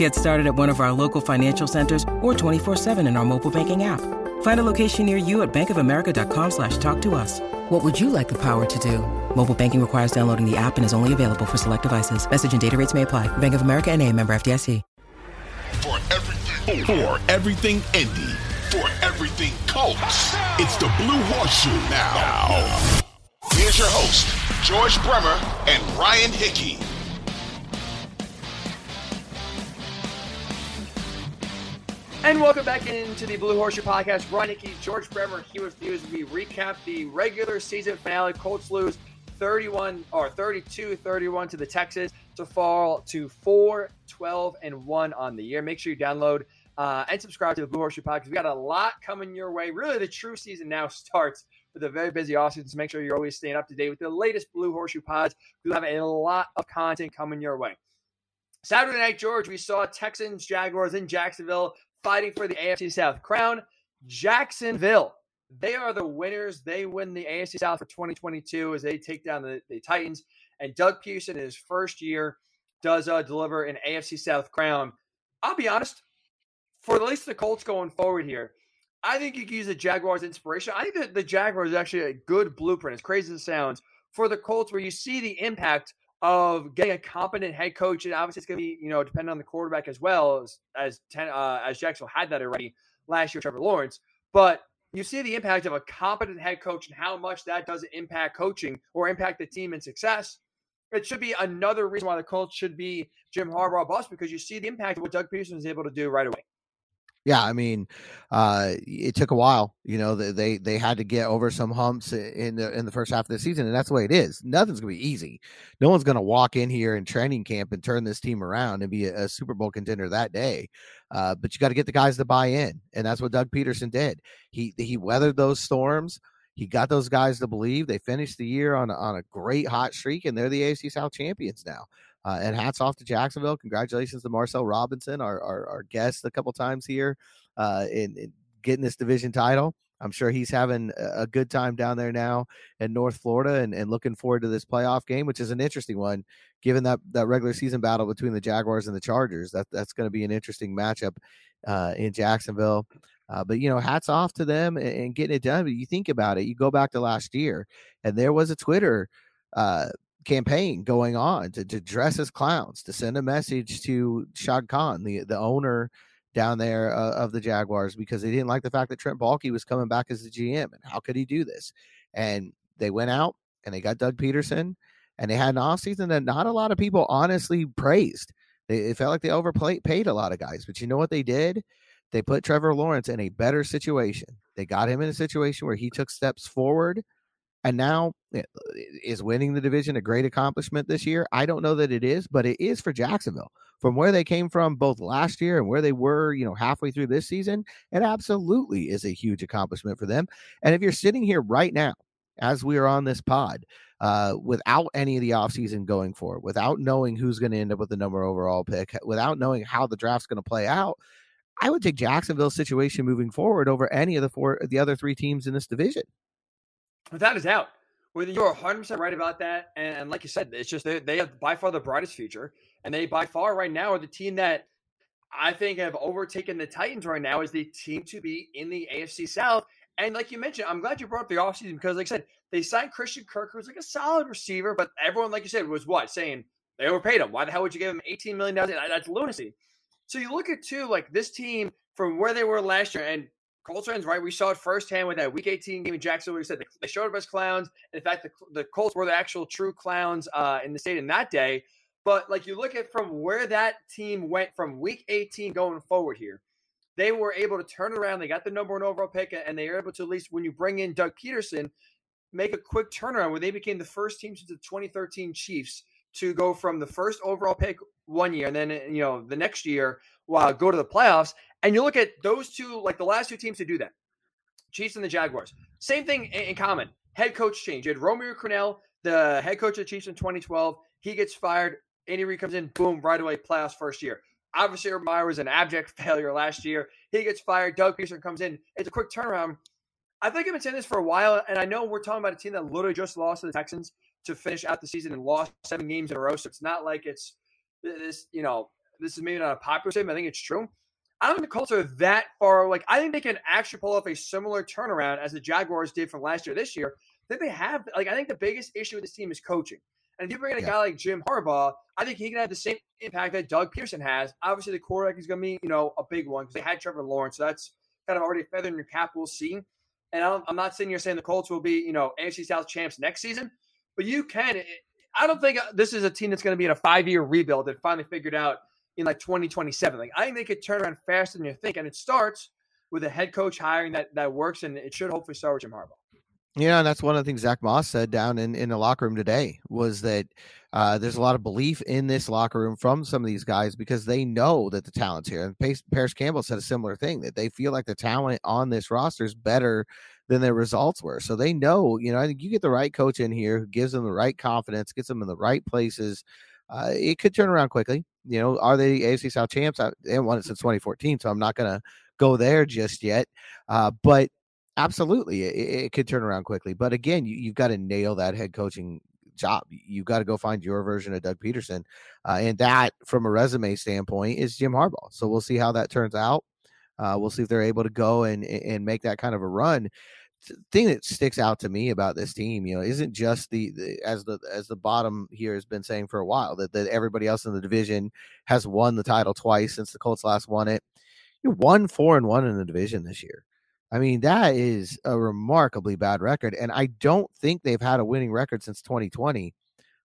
Get started at one of our local financial centers or 24-7 in our mobile banking app. Find a location near you at bankofamerica.com slash talk to us. What would you like the power to do? Mobile banking requires downloading the app and is only available for select devices. Message and data rates may apply. Bank of America and a member FDIC. For everything, for everything Indy, for everything Colts, it's the Blue Horseshoe now. now. Here's your host, George Bremer and Ryan Hickey. And welcome back into the Blue Horseshoe Podcast. Ron Hickey, George Bremer here with you as we recap the regular season finale. Colts lose 31 or 32 31 to the Texans to fall to 4 12 and 1 on the year. Make sure you download uh, and subscribe to the Blue Horseshoe Podcast. We got a lot coming your way. Really, the true season now starts with a very busy offseason. So make sure you're always staying up to date with the latest Blue Horseshoe Pods. We'll have a lot of content coming your way. Saturday night, George, we saw Texans, Jaguars in Jacksonville fighting for the AFC South crown. Jacksonville, they are the winners. They win the AFC South for 2022 as they take down the, the Titans. And Doug Pederson, in his first year, does uh, deliver an AFC South crown. I'll be honest, for at least the Colts going forward here, I think you can use the Jaguars inspiration. I think that the Jaguars is actually a good blueprint, as crazy as it sounds, for the Colts, where you see the impact of getting a competent head coach, and obviously it's going to be you know depending on the quarterback as well as as ten, uh, as Jacksonville had that already last year, Trevor Lawrence. But you see the impact of a competent head coach and how much that does impact coaching or impact the team in success. It should be another reason why the Colts should be Jim Harbaugh bust because you see the impact of what Doug Pederson is able to do right away. Yeah, I mean, uh, it took a while. You know, they they had to get over some humps in the in the first half of the season, and that's the way it is. Nothing's gonna be easy. No one's gonna walk in here in training camp and turn this team around and be a, a Super Bowl contender that day. Uh, but you got to get the guys to buy in, and that's what Doug Pederson did. He he weathered those storms. He got those guys to believe. They finished the year on on a great hot streak, and they're the AFC South champions now. Uh, and hats off to Jacksonville. Congratulations to Marcel Robinson, our our, our guest a couple times here uh, in, in, getting this division title. I'm sure he's having a good time down there now in North Florida and, and looking forward to this playoff game, which is an interesting one, given that that regular season battle between the Jaguars and the Chargers. That that's going to be an interesting matchup uh, in Jacksonville. Uh, but you know, hats off to them and, and, getting it done. But you think about it, you go back to last year, and there was a Twitter uh, campaign going on to, to dress as clowns, to send a message to Shad Khan, the, the owner down there uh, of the Jaguars, because they didn't like the fact that Trent Baalke was coming back as the GM. And how could he do this? And they went out and they got Doug Pederson, and they had an offseason that not a lot of people honestly praised. They, it felt like they overpaid a lot of guys. But you know what they did? They put Trevor Lawrence in a better situation. They got him in a situation where he took steps forward and now eh, is winning the division a great accomplishment this year? I don't know that it is, but it is for Jacksonville. From where they came from both last year and where they were, you know, halfway through this season, it absolutely is a huge accomplishment for them. And if you're sitting here right now, as we are on this pod, uh, without any of the offseason going forward, without knowing who's going to end up with the number overall pick, without knowing how the draft's going to play out, I would take Jacksonville's situation moving forward over any of the four, the other three teams in this division. Without a doubt. Whether you're 100% right about that. And, like you said, it's just they, they have by far the brightest future. And they by far right now are the team that I think have overtaken the Titans right now as the team to be in the AFC South. And like you mentioned, I'm glad you brought up the offseason because, like I said, they signed Christian Kirk, who's like a solid receiver, but everyone, like you said, was what? Saying they overpaid him. Why the hell would you give him $18 million? That's lunacy. So you look at, too, like this team from where they were last year, and Colts fans, right? We saw it firsthand with that Week 18 game in Jacksonville. We said they showed up as clowns. In fact, the, the Colts were the actual true clowns uh, in the stadium that day. But like you look at from where that team went from Week 18 going forward here, they were able to turn around. They got the number one overall pick, and they were able to at least when you bring in Doug Pederson, make a quick turnaround where they became the first team since the 2013 Chiefs to go from the first overall pick one year, and then you know the next year, well, go to the playoffs. And you look at those two, like the last two teams to do that, Chiefs and the Jaguars. Same thing in, common. Head coach change. You had Romeo Crennel, the head coach of the Chiefs in 2012. He gets fired. Andy Reid comes in, boom, right away, playoffs first year. Obviously, Meyer was an abject failure last year. He gets fired. Doug Pederson comes in. It's a quick turnaround. I think I've been saying this for a while, and I know we're talking about a team that literally just lost to the Texans to finish out the season and lost seven games in a row. So it's not like it's this, you know, this is maybe not a popular statement. I think it's true. I don't think the Colts are that far. Like, I think they can actually pull off a similar turnaround as the Jaguars did from last year this year. I think they have, like, I think the biggest issue with this team is coaching. And if you bring in a yeah. guy like Jim Harbaugh, I think he can have the same impact that Doug Pederson has. Obviously, the quarterback is going to be, you know, a big one because they had Trevor Lawrence. So that's kind of already feathered in your cap. We'll see. And I'm not sitting here saying the Colts will be, you know, AFC South champs next season, but you can. I don't think this is a team that's going to be in a five year rebuild that finally figured out in like 2027. Like I think they could turn around faster than you think, and it starts with a head coach hiring that that works, and it should hopefully start with Jim Harbaugh. Yeah, and that's one of the things Zack Moss said down in, in the locker room today was that uh, there's a lot of belief in this locker room from some of these guys because they know that the talent's here. And Pace, Parris Campbell said a similar thing that they feel like the talent on this roster is better than their results were. So they know, you know, I think you get the right coach in here who gives them the right confidence, gets them in the right places. Uh, it could turn around quickly. You know, are they AFC South champs? I, they haven't won it since 2014, so I'm not going to go there just yet. Uh, but absolutely, it, it, could turn around quickly. But again, you, have got to nail that head coaching job. You've got to go find your version of Doug Pederson. uh, and that, from a resume standpoint, is Jim Harbaugh. So we'll see how that turns out. Uh, we'll see if they're able to go and and make that kind of a run. Thing that sticks out to me about this team, you know, isn't just the, the, as the as the bottom here has been saying for a while that, that everybody else in the division has won the title twice since the Colts last won it. You won four and one in the division this year. I mean, that is a remarkably bad record. And I don't think they've had a winning record since 2020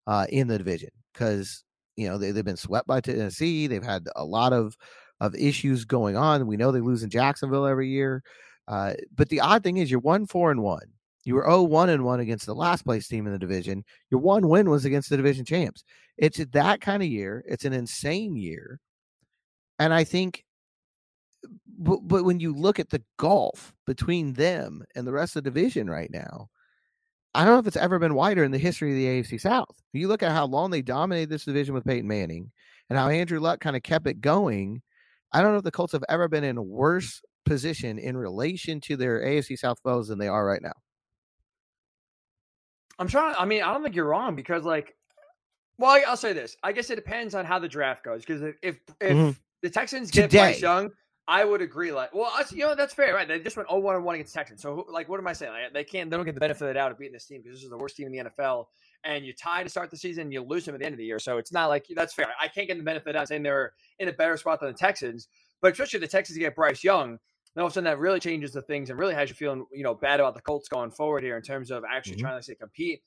uh, in the division because, you know, they, they've been swept by Tennessee. They've had a lot of, of issues going on. We know they lose in Jacksonville every year. Uh, but the odd thing is, you're one, four, and one. You were 0 1 and 1 against the last place team in the division. Your one win was against the division champs. It's that kind of year. It's an insane year. And I think but, but when you look at the gulf between them and the rest of the division right now, I don't know if it's ever been wider in the history of the AFC South. You look at how long they dominated this division with Peyton Manning and how Andrew Luck kind of kept it going. I don't know if the Colts have ever been in a worse position in relation to their AFC South foes than they are right now. I'm trying. I mean, I don't think you're wrong because, like, well, I'll say this. I guess it depends on how the draft goes. Because if if, mm-hmm. the Texans get Today. Bryce Young, I would agree. Like, well, you know, that's fair, right? They just went 0 1 1 against Texans. So, like, what am I saying? Like, they can't, they don't get the benefit of the doubt of beating this team because this is the worst team in the NFL. And you tie to start the season, you lose them at the end of the year. So, it's not like that's fair. I can't get the benefit of saying they're in a better spot than the Texans. But especially the Texans get Bryce Young, then all of a sudden that really changes the things and really has you feeling, you know, bad about the Colts going forward here in terms of actually mm-hmm. trying to say compete.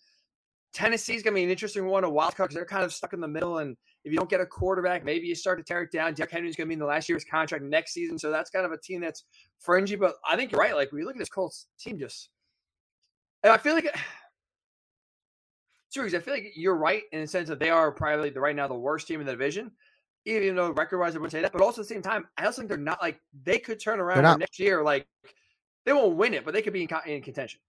Tennessee's gonna be an interesting one, a wild card because they're kind of stuck in the middle. And if you don't get a quarterback, maybe you start to tear it down. Derrick Henry's gonna be in the last year's contract next season, so that's kind of a team that's fringy. But I think you're right. Like when you look at this Colts team, just and I feel like series, I feel like you're right in the sense that they are probably the right now the worst team in the division. Even though record wise, I wouldn't say that, but also at the same time, I also think they're not like they could turn around next year. Like they won't win it, but they could be in, in contention.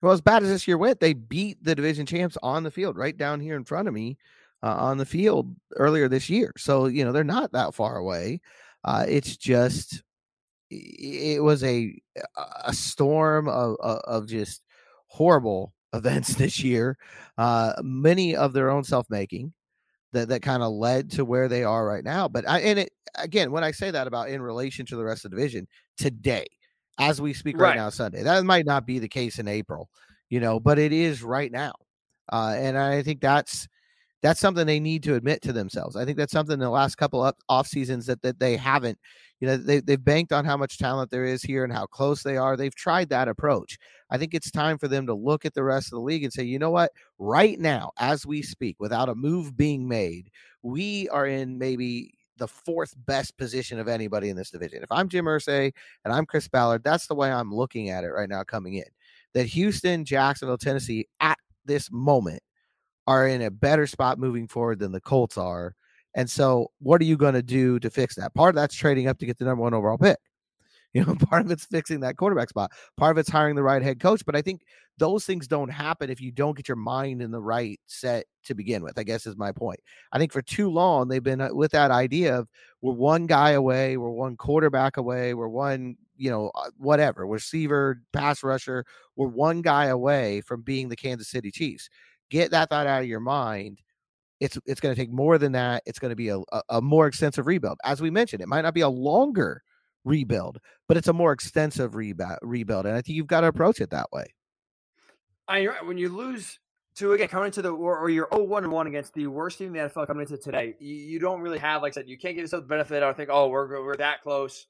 Well, as bad as this year went, they beat the division champs on the field right down here in front of me uh, on the field earlier this year. So, you know, they're not that far away. Uh, it's just, it was a a storm of, of just horrible events this year. Uh, many of their own self making that, that kind of led to where they are right now. But I, and it, again, when I say that about in relation to the rest of the division today, as we speak right, right, now, Sunday. That might not be the case in April, you know, but it is right now. Uh, and I think that's that's something they need to admit to themselves. I think that's something in the last couple of off seasons that, that they haven't, you know, they, they've banked on how much talent there is here and how close they are. They've tried that approach. I think it's time for them to look at the rest of the league and say, you know what, right now, as we speak, without a move being made, we are in maybe the fourth best position of anybody in this division. If I'm Jim Irsay and I'm Chris Ballard, that's the way I'm looking at it right now coming in. That Houston, Jacksonville, Tennessee at this moment are in a better spot moving forward than the Colts are. And so, what are you going to do to fix that? Part of that's trading up to get the number one overall pick. You know, part of it's fixing that quarterback spot. Part of it's hiring the right head coach. But I think those things don't happen if you don't get your mind in the right set to begin with. I guess is my point. I think for too long they've been uh, with that idea of we're one guy away, we're one quarterback away, we're one you know uh, whatever receiver, pass rusher, we're one guy away from being the Kansas City Chiefs. Get that thought out of your mind it's it's going to take more than that. It's going to be a, a, a, more extensive rebuild. As we mentioned, it might not be a longer rebuild, but it's a more extensive rebuild. Rebuild, and I think you've got to approach it that way. I when you lose to again coming into the or, or you're 0 1 and 1 against the worst team in the NFL coming into today, you, you, don't really have like I said, you can't give yourself the benefit. I think, oh, we're we're that close.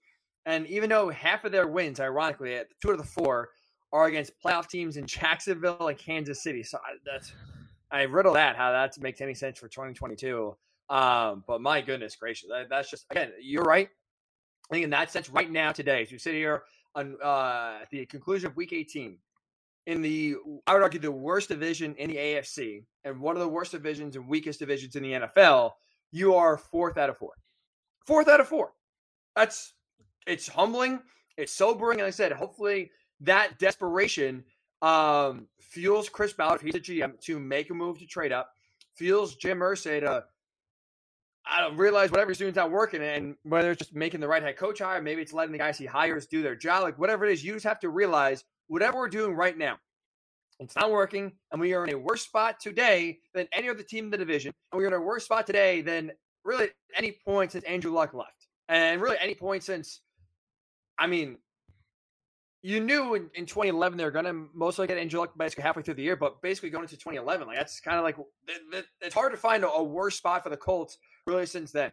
And even though half of their wins, ironically, at two of the four are against playoff teams in Jacksonville and Kansas City, so I, that's I riddle that how that makes any sense for 2022. Um, but my goodness gracious, that, that's just again, you're right. I think in that sense, right now, today, as we sit here on uh, at the conclusion of Week 18, in the I would argue the worst division in the AFC and one of the worst divisions and weakest divisions in the NFL, you are fourth out of four. Fourth out of four. That's it's humbling. It's sobering. And like I said, hopefully that desperation um, fuels Chris Ballard, he's a GM, to make a move to trade up. Fuels Jim Irsay to I don't realize whatever he's doing is not working, and whether it's just making the right head coach hire, maybe it's letting the guys he hires do their job, like whatever it is, you just have to realize whatever we're doing right now, it's not working, and we are in a worse spot today than any other team in the division, and we're in a worse spot today than really any point since Andrew Luck left, and really any point since, I mean, you knew in, in 2011 they were going to most likely get Andrew Luck basically halfway through the year, but basically going into 2011, like that's kind of like it's hard to find a, a worse spot for the Colts really since then.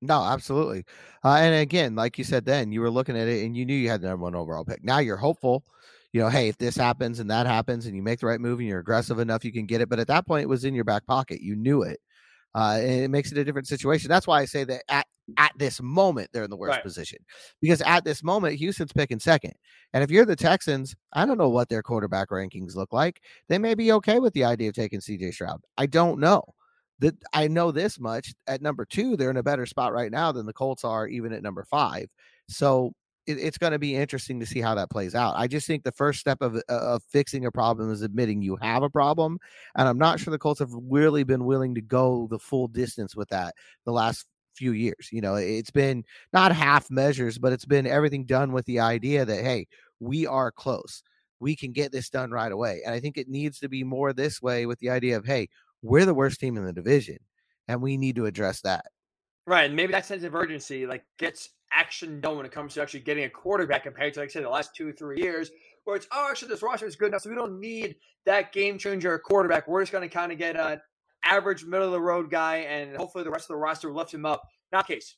No, absolutely. Uh, and again, like you said, then you were looking at it and you knew you had the number one overall pick. Now you're hopeful, you know, hey, if this happens and that happens and you make the right move and you're aggressive enough, you can get it. But at that point, it was in your back pocket. You knew it. Uh, and it makes it a different situation. That's why I say that at, at this moment, they're in the worst right. position because at this moment, Houston's picking second. And if you're the Texans, I don't know what their quarterback rankings look like. They may be okay with the idea of taking CJ Stroud. I don't know that I know this much at number two, they're in a better spot right now than the Colts are, even at number five. So it, it's going to be interesting to see how that plays out. I just think the first step of, uh, of fixing a problem is admitting you have a problem. And I'm not sure the Colts have really been willing to go the full distance with that the last few years. You know, it's been not half measures, but it's been everything done with the idea that, hey, we are close. We can get this done right away. And I think it needs to be more this way with the idea of, hey, we're the worst team in the division, and we need to address that. Right, and maybe that sense of urgency like gets action done when it comes to actually getting a quarterback compared to, like I said, the last two three years, where it's oh, actually this roster is good enough, so we don't need that game changer quarterback. We're just going to kind of get an average middle of the road guy, and hopefully the rest of the roster lift him up. Not the case.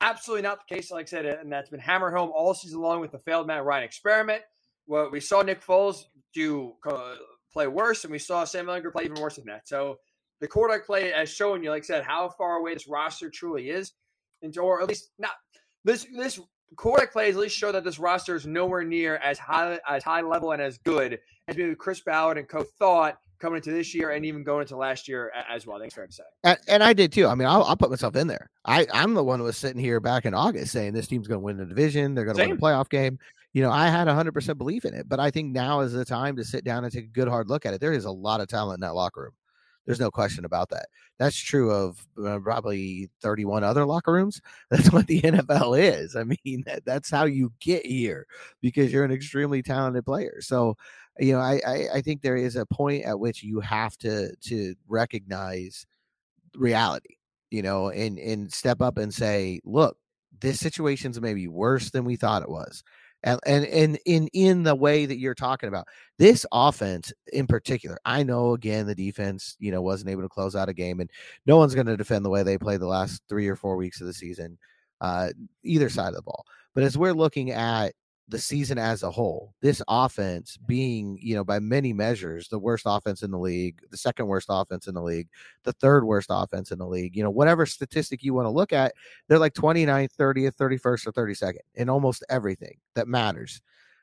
Absolutely not the case, like I said, and that's been hammered home all season long with the failed Matt Ryan experiment. Well, we saw Nick Foles do play worse, and we saw Sam Ehlinger play even worse than that. So the quarterback play has shown you, like I said, how far away this roster truly is, and or at least not this this quarterback play at least show that this roster is nowhere near as high as high level and as good as maybe Chris Ballard and co thought coming into this year and even going into last year as well. I think it's fair to say. And, and I did too. I mean, I'll, I'll, put myself in there. I, I'm the one who was sitting here back in August saying this team's going to win the division. They're going to win the playoff game you know, I had 100% belief in it, but I think now is the time to sit down and take a good hard look at it. There is a lot of talent in that locker room. There's no question about that. That's true of uh, probably 31 other locker rooms. That's what the NFL is. I mean, that, that's how you get here because you're an extremely talented player. So, you know, I, I, I think there is a point at which you have to to recognize reality, you know, and and step up and say, look, this situation's maybe worse than we thought it was And and in in the way that you're talking about this offense in particular, I know again the defense, you know, wasn't able to close out a game, and no one's going to defend the way they played the last three or four weeks of the season, uh, either side of the ball. But as we're looking at the season as a whole, this offense being, you know, by many measures, the worst offense in the league, the second worst offense in the league, the third worst offense in the league, you know, whatever statistic you want to look at, they're like 29th, 30th, 31st, or 32nd in almost everything that matters.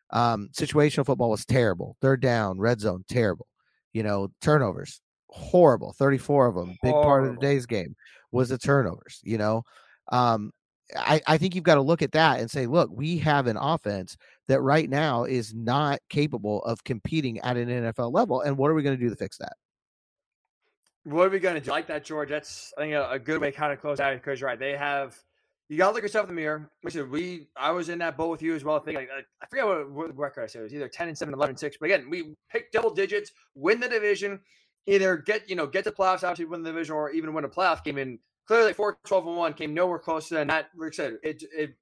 Um, situational football was terrible. Third down, red zone, terrible. You know, turnovers, horrible. 34 of them. Big part of today's game was the turnovers, you know. Um, I, I think you've got to look at that and say, look, we have an offense that right now is not capable of competing at an NFL level. And what are we going to do to fix that? What are we going to do? Like that, George. That's I think a, a good way to kind of close out because right. They have you got to look yourself in the mirror. Listen, we I was in that boat with you as well. Thinking like, I forget what, what record I said. It was either 10 and 7, 11 and 6. But again, we picked double digits, win the division, either get you know get to playoffs, obviously win the division, or even win a playoff game. And clearly 4 12 and 1 came nowhere close to that. Like I said, it it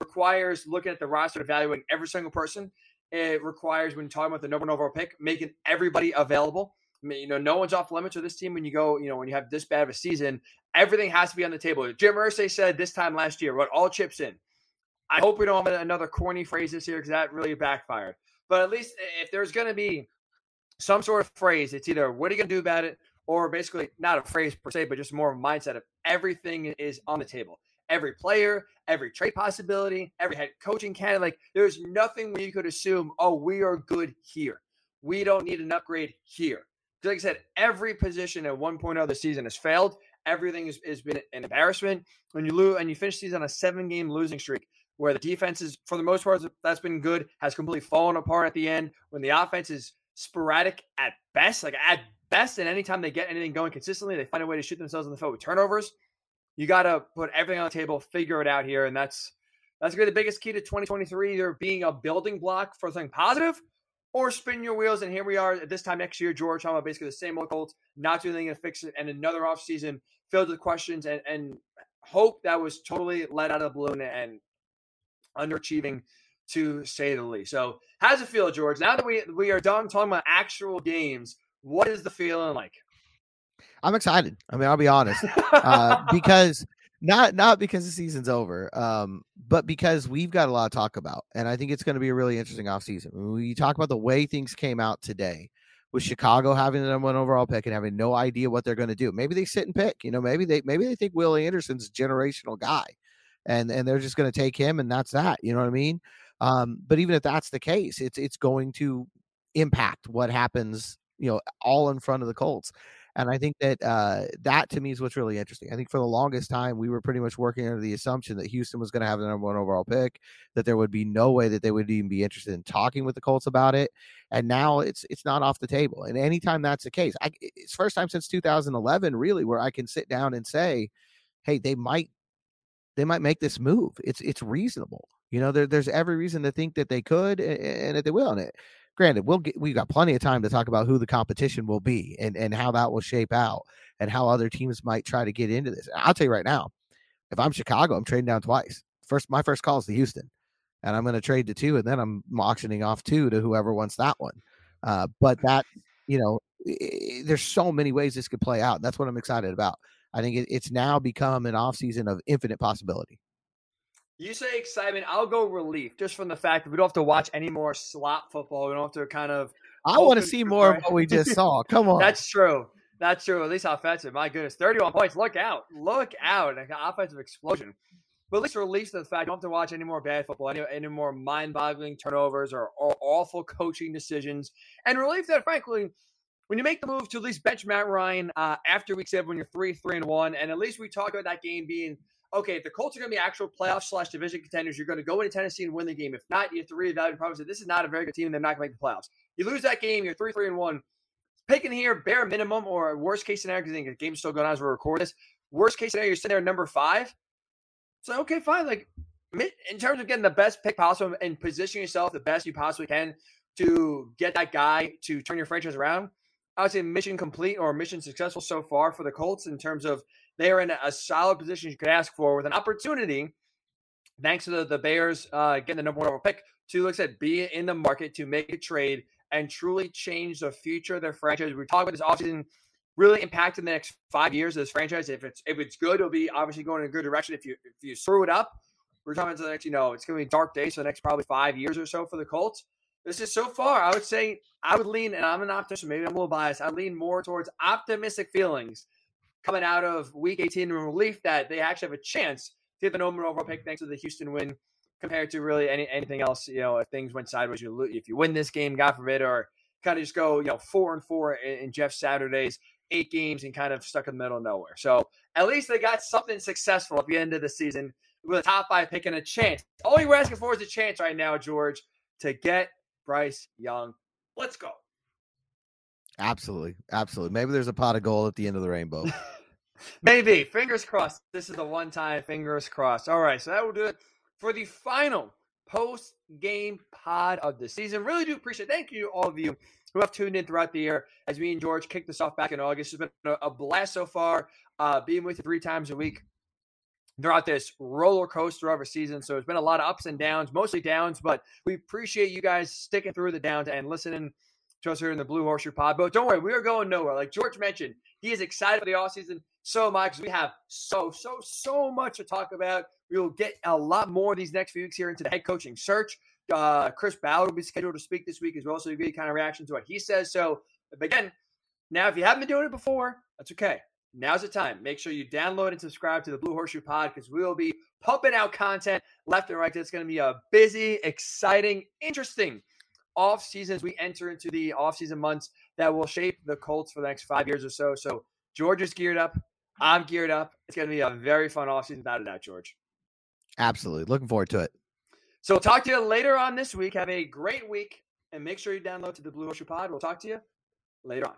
requires looking at the roster, evaluating every single person. It requires when talking about the number one overall pick, making everybody available. I mean, you know, no one's off limits with this team when you go, you know, when you have this bad of a season, everything has to be on the table. Jim Irsay said this time last year, what all chips in. I hope we don't have another corny phrase this year because that really backfired. But at least if there's going to be some sort of phrase, it's either what are you going to do about it, or basically not a phrase per se, but just more of a mindset of everything is on the table. Every player, every trade possibility, every head coaching candidate. Like there's nothing where you could assume, oh, we are good here. We don't need an upgrade here. Like I said, every position at one point of the season has failed. Everything has, has been an embarrassment. When you lose and you finish season on a seven game losing streak, where the defense is, for the most part, that's been good, has completely fallen apart at the end. When the offense is sporadic at best, like at best, and anytime they get anything going consistently, they find a way to shoot themselves in the foot with turnovers. You got to put everything on the table, figure it out here, and that's that's going to be the biggest key to 2023, either being a building block for something positive or spin your wheels. And here we are at this time next year, George, talking about basically the same old Colts, not doing anything to fix it, and another offseason filled with questions and, and hope that was totally let out of the balloon and underachieving to say the least. So, how's it feel, George? Now that we we are done talking about actual games, what is the feeling like? I'm excited. I mean, I'll be honest, uh, because not not because the season's over, um, but because we've got a lot to talk about, and I think it's going to be a really interesting offseason. When we talk about the way things came out today, with Chicago having the number one overall pick and having no idea what they're going to do, maybe they sit and pick. You know, maybe they maybe they think Willie Anderson's a generational guy, and and they're just going to take him, and that's that. You know what I mean? Um, but even if that's the case, it's it's going to impact what happens. You know, all in front of the Colts. And I think that uh, that to me is what's really interesting. I think for the longest time, we were pretty much working under the assumption that Houston was going to have the number one overall pick, that there would be no way that they would even be interested in talking with the Colts about it. And now it's it's not off the table. And anytime that's the case, I, it's first time since 2011, really, where I can sit down and say, "Hey, they might they might make this move. It's it's reasonable." You know, there, there's every reason to think that they could and, and that they will. And it, granted, we'll get we've got plenty of time to talk about who the competition will be and and how that will shape out and how other teams might try to get into this. I'll tell you right now, if I'm Chicago, I'm trading down twice. First, my first call is to Houston, and I'm going to trade to two, and then I'm auctioning off two to whoever wants that one. Uh, but that, you know, there's so many ways this could play out. That's what I'm excited about. I think it, it's now become an offseason of infinite possibility. You say excitement. I'll go relief just from the fact that we don't have to watch any more slot football. We don't have to kind of. I want to see more of what we just saw. Come on. That's true. That's true. At least offensive. My goodness. 31 points. Look out. Look out. An offensive explosion. But at least release the fact you don't have to watch any more bad football, any, any more mind boggling turnovers or, or awful coaching decisions. And relief that, frankly, when you make the move to at least bench Matt Ryan uh, after week seven when you're three, three, and one, and at least we talk about that game being okay, if the Colts are going to be actual playoff slash division contenders, you're going to go into Tennessee and win the game. If not, you have to reevaluate. Probably say this is not a very good team. And they're not going to make the playoffs. You lose that game, you're three, three, and one. Picking here, bare minimum or worst case scenario, because the game's still going on as we record this. Worst case scenario, you're sitting there number five. So okay, fine. Like in terms of getting the best pick possible and positioning yourself the best you possibly can to get that guy to turn your franchise around, I would say mission complete or mission successful so far for the Colts in terms of they are in a solid position you could ask for with an opportunity thanks to the, the Bears uh, getting the number one overall pick to, like I said, be in the market to make a trade and truly change the future of their franchise. We talk about this offseason really impacting the next five years of this franchise. If it's if it's good, it'll be obviously going in a good direction. If you if you screw it up, we're talking about the next, you know, it's gonna be dark days for the next probably five years or so for the Colts. This is so far, I would say I would lean, and I'm an optimist, maybe I'm a little biased. I lean more towards optimistic feelings coming out of week 18 in relief that they actually have a chance to get the number overall pick thanks to the Houston win compared to really any, anything else. You know, if things went sideways, you if you win this game, God forbid, or kind of just go, you know, four and four in, in Jeff Saturday's eight games and kind of stuck in the middle of nowhere. So at least they got something successful at the end of the season with a top five pick and a chance. All you're asking for is a chance right now, George, to get Bryce Young. Let's go. Absolutely. Absolutely. Maybe there's a pot of gold at the end of the rainbow. Maybe. Fingers crossed. This is the one time. Fingers crossed. All right. So that will do it for the final post game pod of the season. Really do appreciate. Thank you, all of you who have tuned in throughout the year as me and George kicked this off back in August. It's been a, blast so far, uh, being with you three times a week throughout this roller coaster of a season. So it's been a lot of ups and downs, mostly downs, but we appreciate you guys sticking through the downs and listening to us here in the Blue Horseshoe Pod. But don't worry, we are going nowhere. Like George mentioned, he is excited for the off season. So am I, because we have so, so, so much to talk about. We will get a lot more these next few weeks here into the head coaching search. Uh, Chris Ballard will be scheduled to speak this week as well, so you get kind of reaction to what he says. So, again, now if you haven't been doing it before, that's okay. Now's the time. Make sure you download and subscribe to the Blue Horseshoe Pod because we will be pumping out content left and right. It's going to be a busy, exciting, interesting off season as we enter into the off season months that will shape the Colts for the next five years or so. So George is geared up. I'm geared up. It's going to be a very fun off season without a doubt, George. Absolutely. Looking forward to it. So we'll talk to you later on this week. Have a great week and make sure you download to the Blue Horseshoe Pod. We'll talk to you later on.